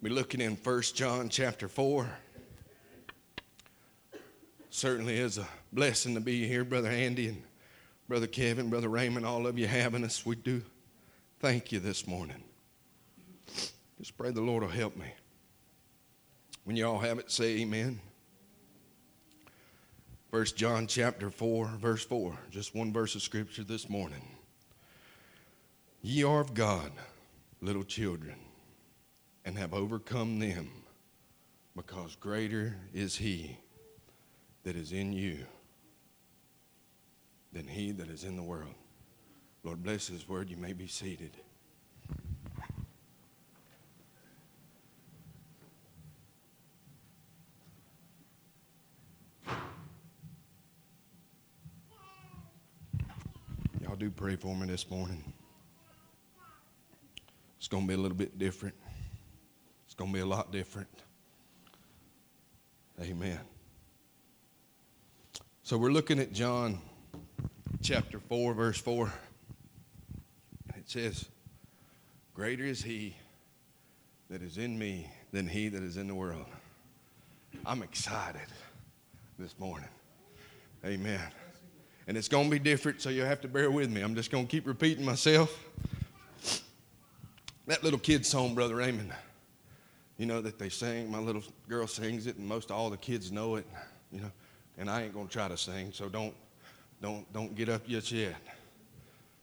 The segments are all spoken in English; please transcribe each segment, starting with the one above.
We're looking in 1 John chapter 4. Certainly is a blessing to be here, Brother Andy and Brother Kevin, Brother Raymond, all of you having us. We do thank you this morning. Just pray the Lord will help me. When you all have it, say amen. First John chapter 4, verse 4. Just one verse of scripture this morning. Ye are of God, little children, and have overcome them, because greater is he that is in you than he that is in the world. Lord, bless his word. You may be seated. Y'all do pray for me this morning. It's going to be a little bit different. Going to be a lot different. Amen. So we're looking at John chapter 4, verse 4. It says, Greater is he that is in me than he that is in the world. I'm excited this morning. Amen. And it's going to be different, so you'll have to bear with me. I'm just going to keep repeating myself. That little kid song, Brother Raymond, you know, that they sing, my little girl sings it, and most all the kids know it, you know, and I ain't to try to sing, so don't, don't, don't get up just yet.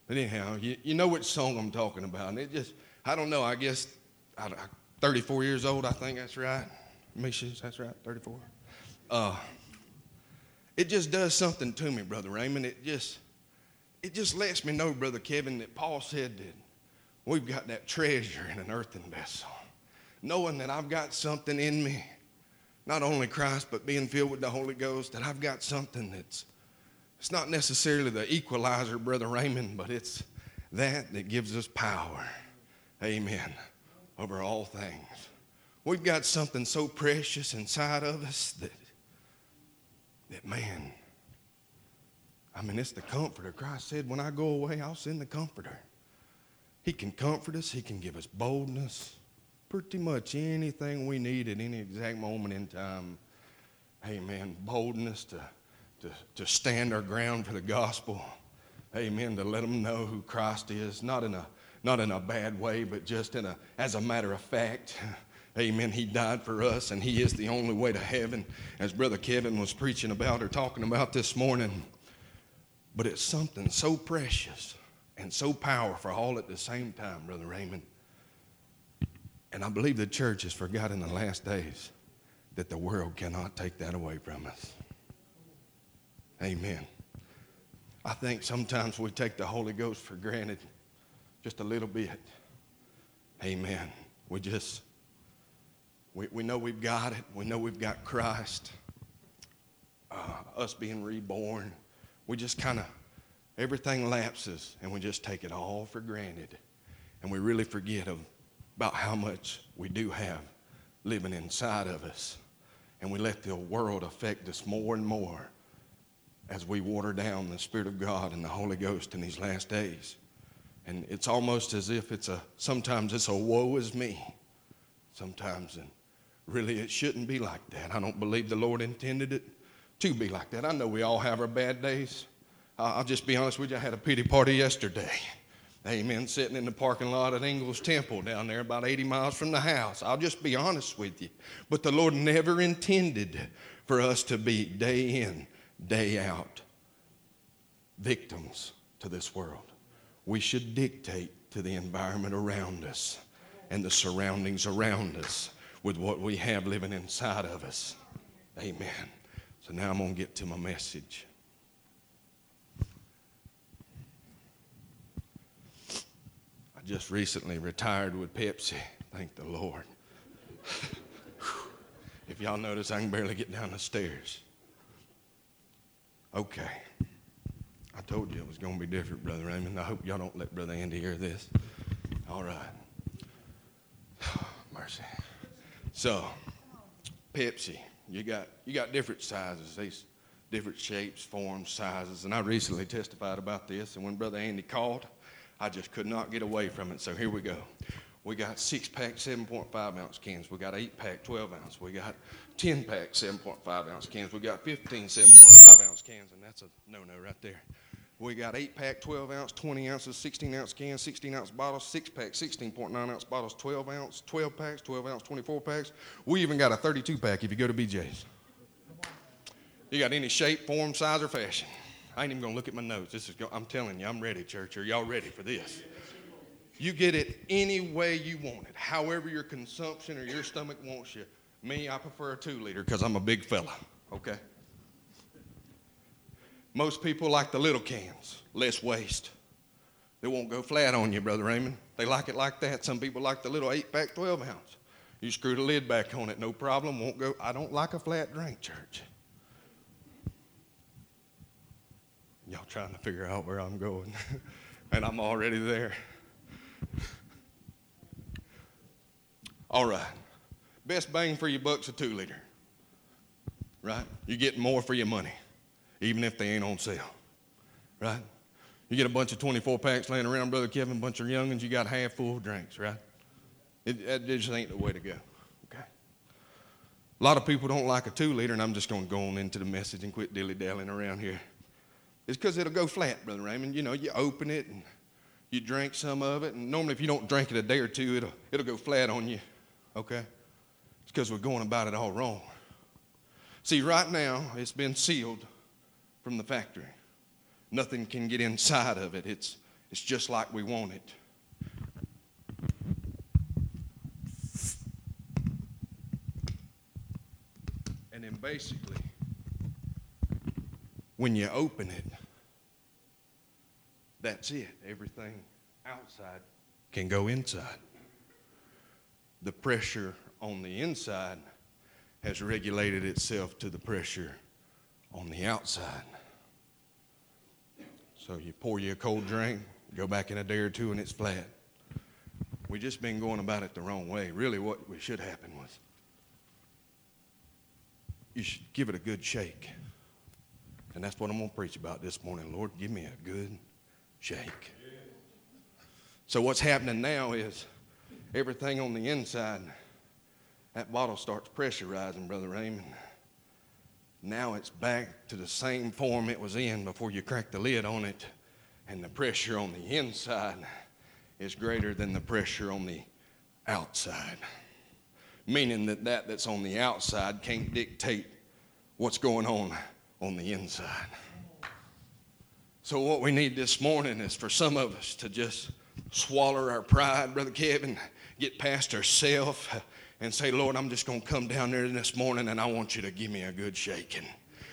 But anyhow, you, you know which song I'm talking about, and it just, I don't know, I guess, I, I, 34 years old, I think that's right. Misha, that's right, 34. Uh, it just does something to me, Brother Raymond. It just, it just lets me know, Brother Kevin, that Paul said that we've got that treasure in an earthen vessel. Knowing that I've got something in me, not only Christ, but being filled with the Holy Ghost, that I've got something that's, it's not necessarily the equalizer, Brother Raymond, but it's that that gives us power. Amen. Over all things. We've got something so precious inside of us that, that man, I mean, it's the comforter. Christ said, when I go away, I'll send the comforter. He can comfort us, He can give us boldness, pretty much anything we need at any exact moment in time. Amen. Boldness to, to, to stand our ground for the gospel. Amen. To let them know who Christ is, not in a not in a bad way, but just in a as a matter of fact. Amen. He died for us, and He is the only way to heaven, as Brother Kevin was preaching about or talking about this morning. But it's something so precious and so powerful all at the same time, Brother Raymond. And I believe the church has forgotten in the last days that the world cannot take that away from us. Amen. I think sometimes we take the Holy Ghost for granted just a little bit. Amen. We just, we, we know we've got it. We know we've got Christ. Uh, us being reborn. We just kind of everything lapses and we just take it all for granted. And we really forget of, about how much we do have living inside of us. And we let the world affect us more and more as we water down the Spirit of God and the Holy Ghost in these last days. And it's almost as if it's a, sometimes it's a woe is me. Sometimes, and really it shouldn't be like that. I don't believe the Lord intended it to be like that. I know we all have our bad days. I'll just be honest with you, I had a pity party yesterday. Amen. Sitting in the parking lot at Ingles Temple down there, about 80 miles from the house. I'll just be honest with you. But the Lord never intended for us to be day in, day out victims to this world. We should dictate to the environment around us and the surroundings around us with what we have living inside of us. Amen. So now I'm going to get to my message. Just recently retired with Pepsi. Thank the Lord. if y'all notice, I can barely get down the stairs. Okay. I told you it was going to be different, Brother Raymond. I hope y'all don't let Brother Andy hear this. All right. Mercy. So, Pepsi, you got you got different sizes, these different shapes, forms, sizes, and I recently testified about this. And when Brother Andy called, I just could not get away from it. So here we go. We got six pack 7.5 ounce cans. We got eight pack 12 ounce. We got 10 pack 7.5 ounce cans. We got 15 7.5 ounce cans, and that's a no no right there. We got 8 pack 12 ounce, 20 ounces, 16 ounce cans, 16 ounce bottles, 6 pack 16.9 ounce bottles, 12 ounce, 12 packs, 12 ounce, 24 packs. We even got a 32 pack if you go to BJ's. You got any shape, form, size, or fashion. I ain't even gonna look at my notes. This is, I'm telling you, I'm ready, church. Are y'all ready for this? You get it any way you want it, however your consumption or your stomach wants you. Me, I prefer a two liter because I'm a big fella, okay? Most people like the little cans, less waste. They won't go flat on you, Brother Raymond. They like it like that. Some people like the little 8 pack 12 ounce. You screw the lid back on it, no problem, won't go. I don't like a flat drink, church. Y'all trying to figure out where I'm going, and I'm already there. All right. Best bang for your buck's a two liter. Right? You're getting more for your money, even if they ain't on sale. Right? You get a bunch of 24 packs laying around, Brother Kevin, a bunch of youngins, you got half full drinks, right? It, it just ain't the way to go. Okay? A lot of people don't like a two liter, and I'm just going to go on into the message and quit dilly dallying around here. It's because it'll go flat, Brother Raymond. You know, you open it and you drink some of it, and normally if you don't drink it a day or two, it'll, it'll go flat on you, okay? It's because we're going about it all wrong. See, right now, it's been sealed from the factory. Nothing can get inside of it. It's, it's just like we want it. And then basically, when you open it, that's it. Everything outside can go inside. The pressure on the inside has regulated itself to the pressure on the outside. So you pour you a cold drink, go back in a day or two, and it's flat. We just been going about it the wrong way. Really, what we should happen was you should give it a good shake. And that's what I'm going to preach about this morning. Lord, give me a good shake. So, what's happening now is everything on the inside, that bottle starts pressurizing, Brother Raymond. Now it's back to the same form it was in before you cracked the lid on it, and the pressure on the inside is greater than the pressure on the outside. Meaning that that that's on the outside can't dictate what's going on on the inside. So, what we need this morning is for some of us to just swallow our pride, Brother Kevin, get past ourselves, and say, Lord, I'm just going to come down there this morning and I want you to give me a good shaking.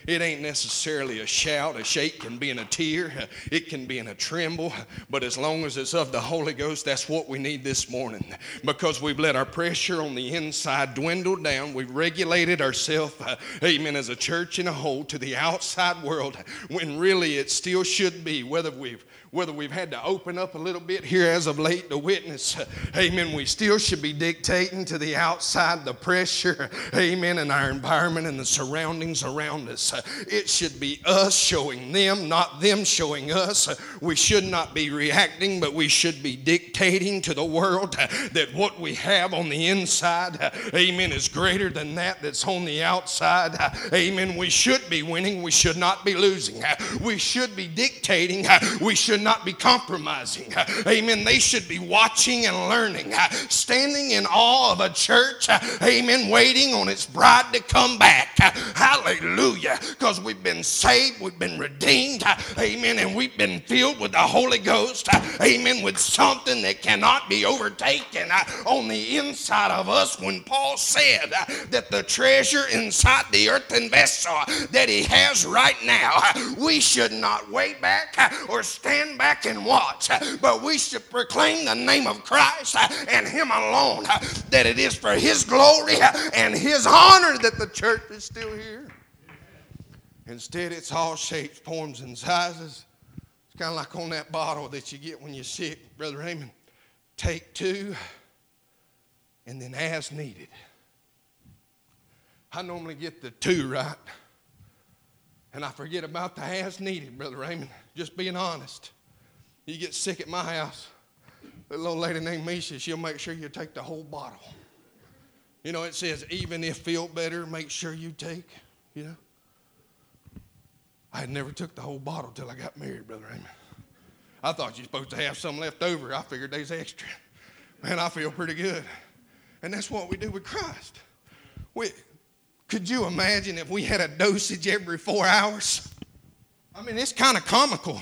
It ain't necessarily a shout. A shake can be in a tear. It can be in a tremble. But as long as it's of the Holy Ghost, that's what we need this morning. Because we've let our pressure on the inside dwindle down. We've regulated ourselves, uh, amen, as a church in a whole to the outside world when really it still should be, whether we've whether we've had to open up a little bit here as of late to witness, amen, we still should be dictating to the outside the pressure, amen, in our environment and the surroundings around us. It should be us showing them, not them showing us. We should not be reacting, but we should be dictating to the world that what we have on the inside, amen, is greater than that that's on the outside. Amen. We should be winning, we should not be losing. We should be dictating, we should not be compromising. Amen. They should be watching and learning, standing in awe of a church. Amen. Waiting on its bride to come back. Hallelujah. Because we've been saved, we've been redeemed. Amen. And we've been filled with the Holy Ghost. Amen. With something that cannot be overtaken on the inside of us when Paul said that the treasure inside the earthen vessel that he has right now, we should not wait back or stand back and watch, but we should proclaim the name of Christ and Him alone, that it is for His glory and His honor that the church is still here. Instead, it's all shapes, forms, and sizes. It's kind of like on that bottle that you get when you're sick, Brother Raymond. Take two and then as needed. I normally get the two right, and I forget about the as needed, Brother Raymond, just being honest. You get sick at my house, a little lady named Misha, she'll make sure you take the whole bottle. You know, it says, even if feel better, make sure you take, you know. I had never took the whole bottle till I got married, Brother Raymond. I thought you're supposed to have some left over. I figured there's extra. Man, I feel pretty good. And that's what we do with Christ. We, could you imagine if we had a dosage every four hours? I mean, it's kind of comical.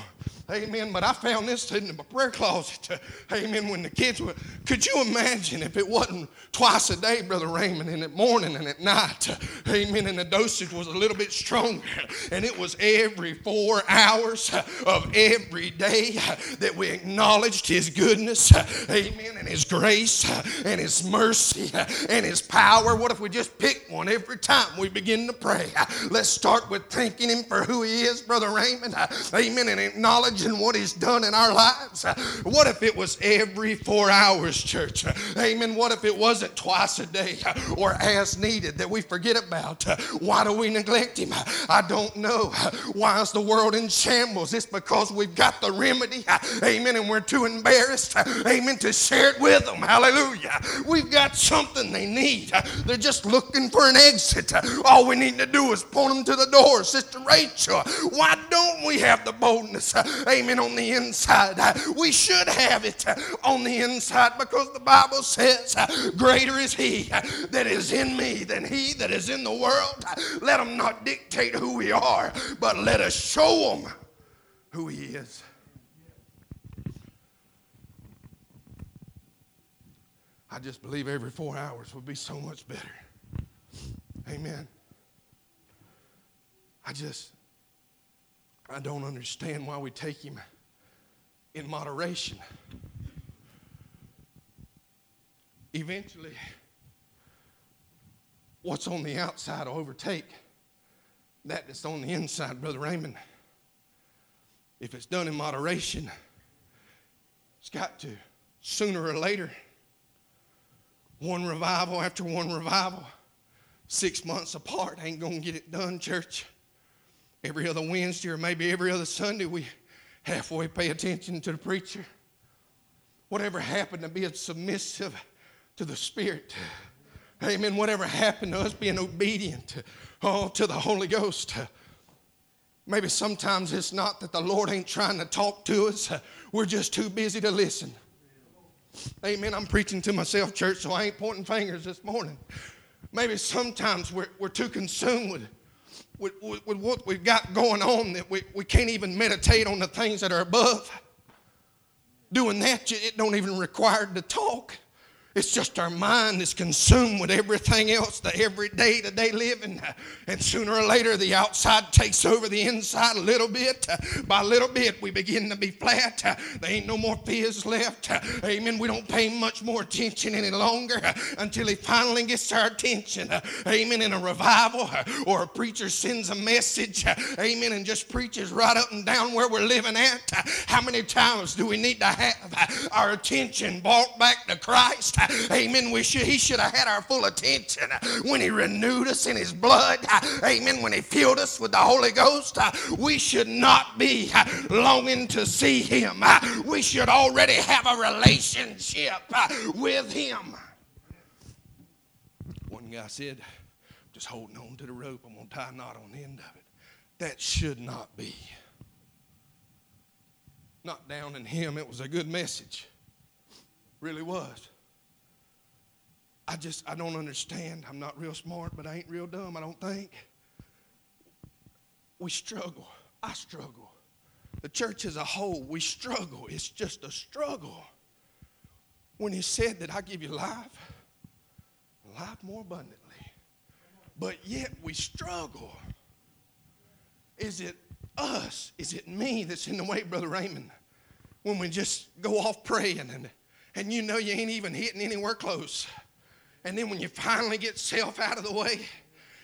Amen. But I found this in my prayer closet. Amen. When the kids were, could you imagine if it wasn't twice a day, Brother Raymond, in the morning and at night? Amen. And the dosage was a little bit stronger. And it was every four hours of every day that we acknowledged His goodness. Amen. And His grace and His mercy and His power. What if we just pick one every time we begin to pray? Let's start with thanking Him for who He is, Brother Raymond. Amen. And acknowledge and what He's done in our lives. What if it was every four hours, church? Amen. What if it wasn't twice a day or as needed that we forget about? Why do we neglect Him? I don't know. Why is the world in shambles? It's because we've got the remedy. Amen. And we're too embarrassed. Amen. To share it with them. Hallelujah. We've got something they need. They're just looking for an exit. All we need to do is point them to the door. Sister Rachel, why don't we have the boldness? Amen, on the inside. We should have it on the inside because the Bible says, Greater is He that is in me than He that is in the world. Let them not dictate who we are, but let us show them who He is. I just believe every four hours would be so much better. Amen. I just, I don't understand why we take him in moderation. Eventually, what's on the outside will overtake that that's on the inside, Brother Raymond. If it's done in moderation, it's got to. Sooner or later, one revival after one revival, six months apart, ain't to get it done, church every other Wednesday or maybe every other Sunday, we halfway pay attention to the preacher. Whatever happened to being submissive to the Spirit. Amen. Whatever happened to us being obedient to, oh, to the Holy Ghost. Maybe sometimes it's not that the Lord ain't trying to talk to us, we're just too busy to listen. Amen. I'm preaching to myself, church, so I ain't pointing fingers this morning. Maybe sometimes we're, we're too consumed with with, with, with what we've got going on that we, we can't even meditate on the things that are above. Doing that, it don't even require to talk. It's just our mind is consumed with everything else, the everyday, the day living. And sooner or later, the outside takes over the inside a little bit. By a little bit, we begin to be flat. There ain't no more fizz left. Amen. We don't pay much more attention any longer until he finally gets our attention. Amen. In a revival or a preacher sends a message. Amen. And just preaches right up and down where we're living at. How many times do we need to have our attention brought back to Christ? Amen. We should, he should have had our full attention when he renewed us in his blood. Amen. When he filled us with the Holy Ghost, we should not be longing to see him. We should already have a relationship with him. One guy said, just holding on to the rope, I'm going to tie a knot on the end of it. That should not be. Not down in him, it was a good message. Really was. I just, I don't understand. I'm not real smart, but I ain't real dumb, I don't think. We struggle. I struggle. The church as a whole, we struggle. It's just a struggle. When he said that I give you life, life more abundantly, but yet we struggle. Is it us? Is it me that's in the way, Brother Raymond? When we just go off praying and, and you know you ain't even hitting anywhere close. And then when you finally get self out of the way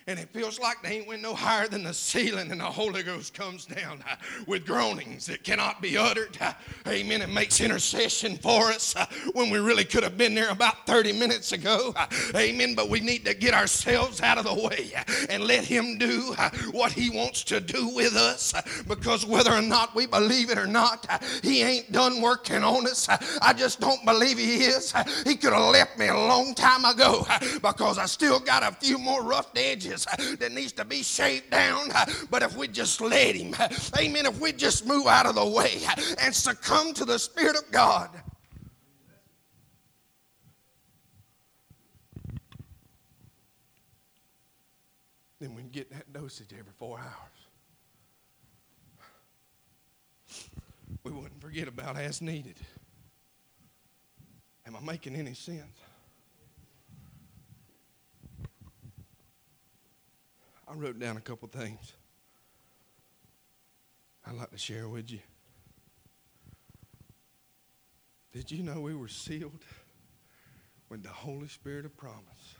and it feels like they ain't went no higher than the ceiling, and the Holy Ghost comes down uh, with groanings that cannot be uttered. Uh, amen. It makes intercession for us uh, when we really could have been there about 30 minutes ago. Uh, amen. But we need to get ourselves out of the way uh, and let Him do uh, what He wants to do with us because whether or not we believe it or not, He ain't done working on us. I just don't believe He is. He could have left me a long time ago because I still got a few more rough edges Uh, that needs to be shaved down. Uh, but if we just let Him, uh, amen, if we just move out of the way and succumb to the Spirit of God. Then we can get that dosage every four hours. We wouldn't forget about as needed. Am I making any sense? Wrote down a couple things I'd like to share with you. Did you know we were sealed with the Holy Spirit of promise?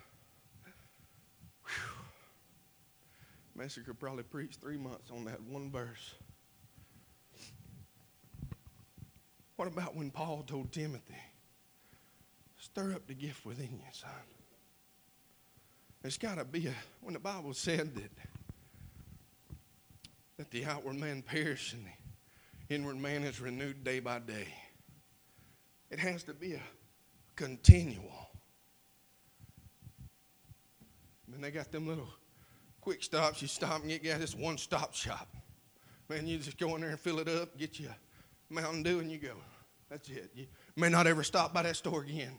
Whew. Could probably preach three months on that one verse. What about when Paul told Timothy, stir up the gift within you, son? There's got to be a, when the Bible said that, that the outward man perish and the inward man is renewed day by day, it has to be a continual. And they got them little quick stops. You stop and get gas. It's one stop shop. Man, you just go in there and fill it up, get you a Mountain Dew, and you go. That's it. You may not ever stop by that store again.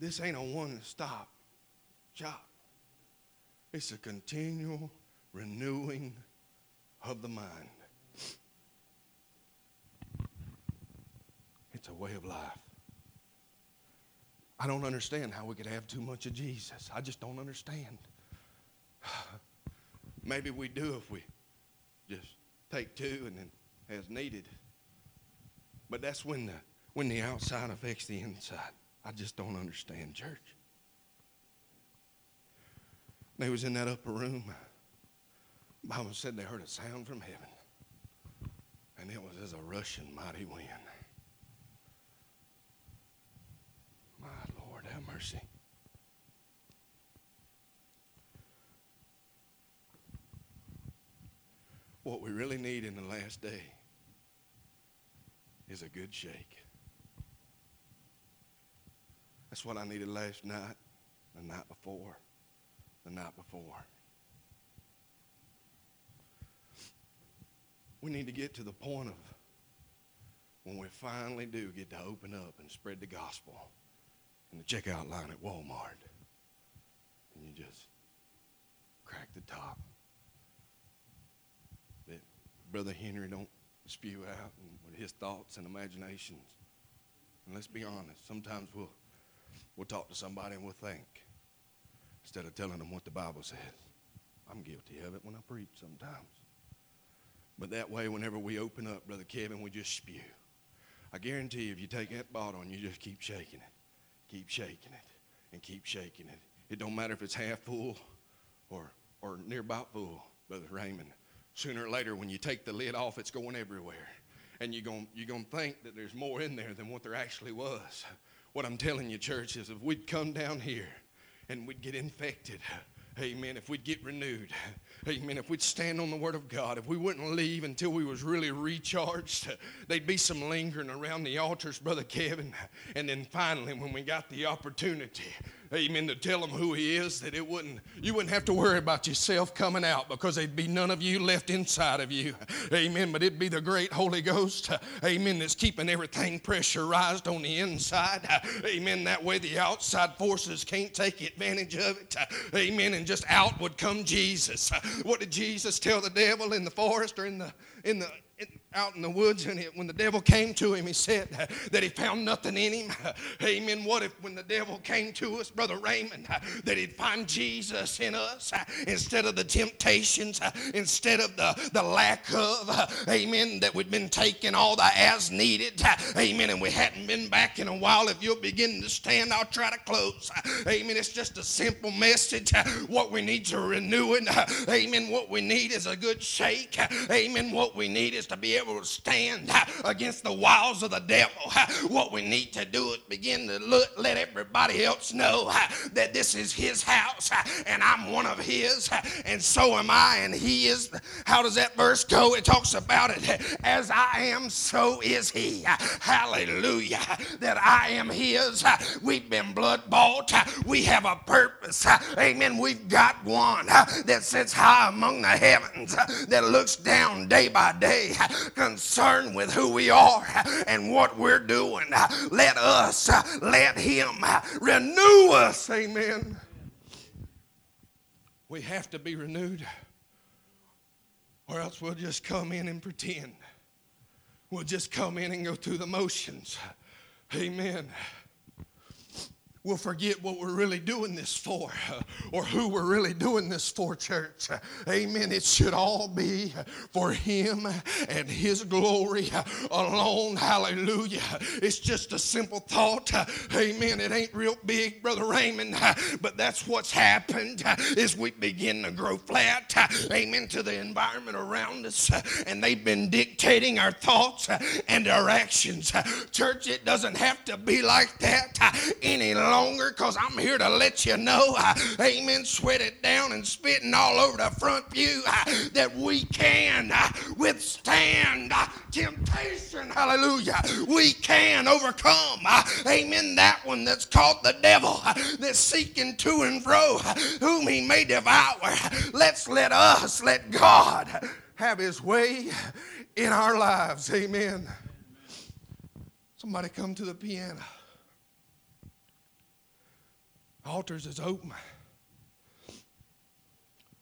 This ain't a one stop shop, it's a continual renewing of the mind. It's a way of life. I don't understand how we could have too much of Jesus. I just don't understand. Maybe we do if we just take two and then as needed. But that's when the when the outside affects the inside. I just don't understand church. They was in that upper room. Bible said they heard a sound from heaven. And it was as a rushing mighty wind. My Lord, have mercy. What we really need in the last day is a good shake. That's what I needed last night, the night before, the night before. We need to get to the point of when we finally do get to open up and spread the gospel in the checkout line at Walmart. And you just crack the top. That Brother Henry don't spew out with his thoughts and imaginations. And let's be honest, sometimes we'll We'll talk to somebody and we'll think instead of telling them what the Bible says. I'm guilty of it when I preach sometimes. But that way, whenever we open up, Brother Kevin, we just spew. I guarantee you, if you take that bottle and you just keep shaking it, keep shaking it, and keep shaking it, it don't matter if it's half full or, or near about full, Brother Raymond. Sooner or later, when you take the lid off, it's going everywhere. And you're going you're gonna think that there's more in there than what there actually was. What I'm telling you, church, is if we'd come down here and we'd get infected, amen, if we'd get renewed, amen, if we'd stand on the Word of God, if we wouldn't leave until we was really recharged, there'd be some lingering around the altars, Brother Kevin. And then finally, when we got the opportunity, amen, to tell him who he is, that it wouldn't, you wouldn't have to worry about yourself coming out because there'd be none of you left inside of you. Amen. But it'd be the great Holy Ghost, amen, that's keeping everything pressurized on the inside. Amen. That way the outside forces can't take advantage of it. Amen. And just out would come Jesus. What did Jesus tell the devil in the forest or in the in the out in the woods, and it, when the devil came to him, he said that he found nothing in him. Amen. What if when the devil came to us, Brother Raymond, that he'd find Jesus in us instead of the temptations, instead of the, the lack of, amen, that we'd been taking all the as needed, amen, and we hadn't been back in a while. If you'll begin to stand, I'll try to close. Amen. It's just a simple message. What we need to renew it. Amen. What we need is a good shake. Amen. What we need is to be able to stand against the wiles of the devil. What we need to do is begin to look, let everybody else know that this is his house and I'm one of his and so am I and he is. How does that verse go? It talks about it as I am, so is he. Hallelujah. That I am his. We've been blood bought. We have a purpose. Amen. We've got one that sits high among the heavens, that looks down day by day, concerned with who we are and what we're doing. Let us, let Him renew us. Amen. We have to be renewed, or else we'll just come in and pretend. We'll just come in and go through the motions. Amen we'll forget what we're really doing this for or who we're really doing this for, church. Amen. It should all be for Him and His glory alone. Hallelujah. It's just a simple thought. Amen. It ain't real big, Brother Raymond, but that's what's happened is we begin to grow flat. Amen. To the environment around us, and they've been dictating our thoughts and our actions. Church, it doesn't have to be like that any longer longer because I'm here to let you know, amen, sweat it down and spitting all over the front view uh, that we can uh, withstand uh, temptation. Hallelujah. We can overcome, uh, amen, that one that's called the devil that's seeking to and fro whom he may devour. Let's let us, let God have his way in our lives. Amen. Somebody come to the piano. Altars is open.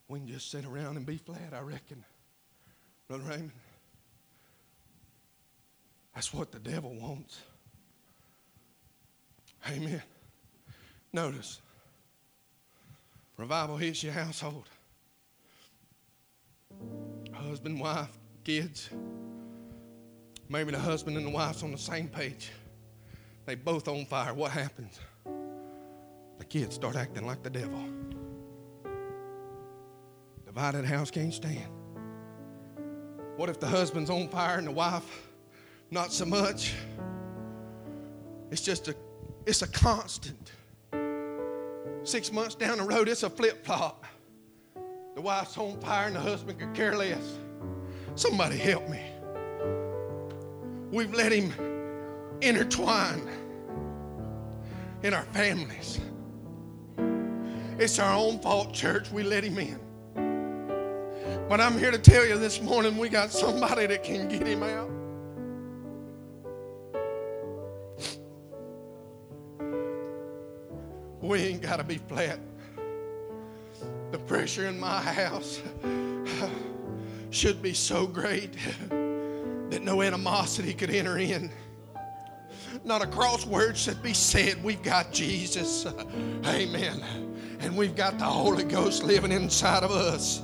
We can just sit around and be flat, I reckon. Brother Raymond. That's what the devil wants. Amen. Notice, revival hits your household. Husband, wife, kids. Maybe the husband and the wife's on the same page. They both on fire. What happens? The kids start acting like the devil. Divided house can't stand. What if the husband's on fire and the wife not so much? It's just a it's a constant. Six months down the road, it's a flip flop. The wife's on fire and the husband could care less. Somebody help me. We've let him intertwine in our families. It's our own fault, church. We let him in. But I'm here to tell you this morning we got somebody that can get him out. We ain't got to be flat. The pressure in my house should be so great that no animosity could enter in. Not a cross word should be said. We've got Jesus. Amen and we've got the Holy Ghost living inside of us.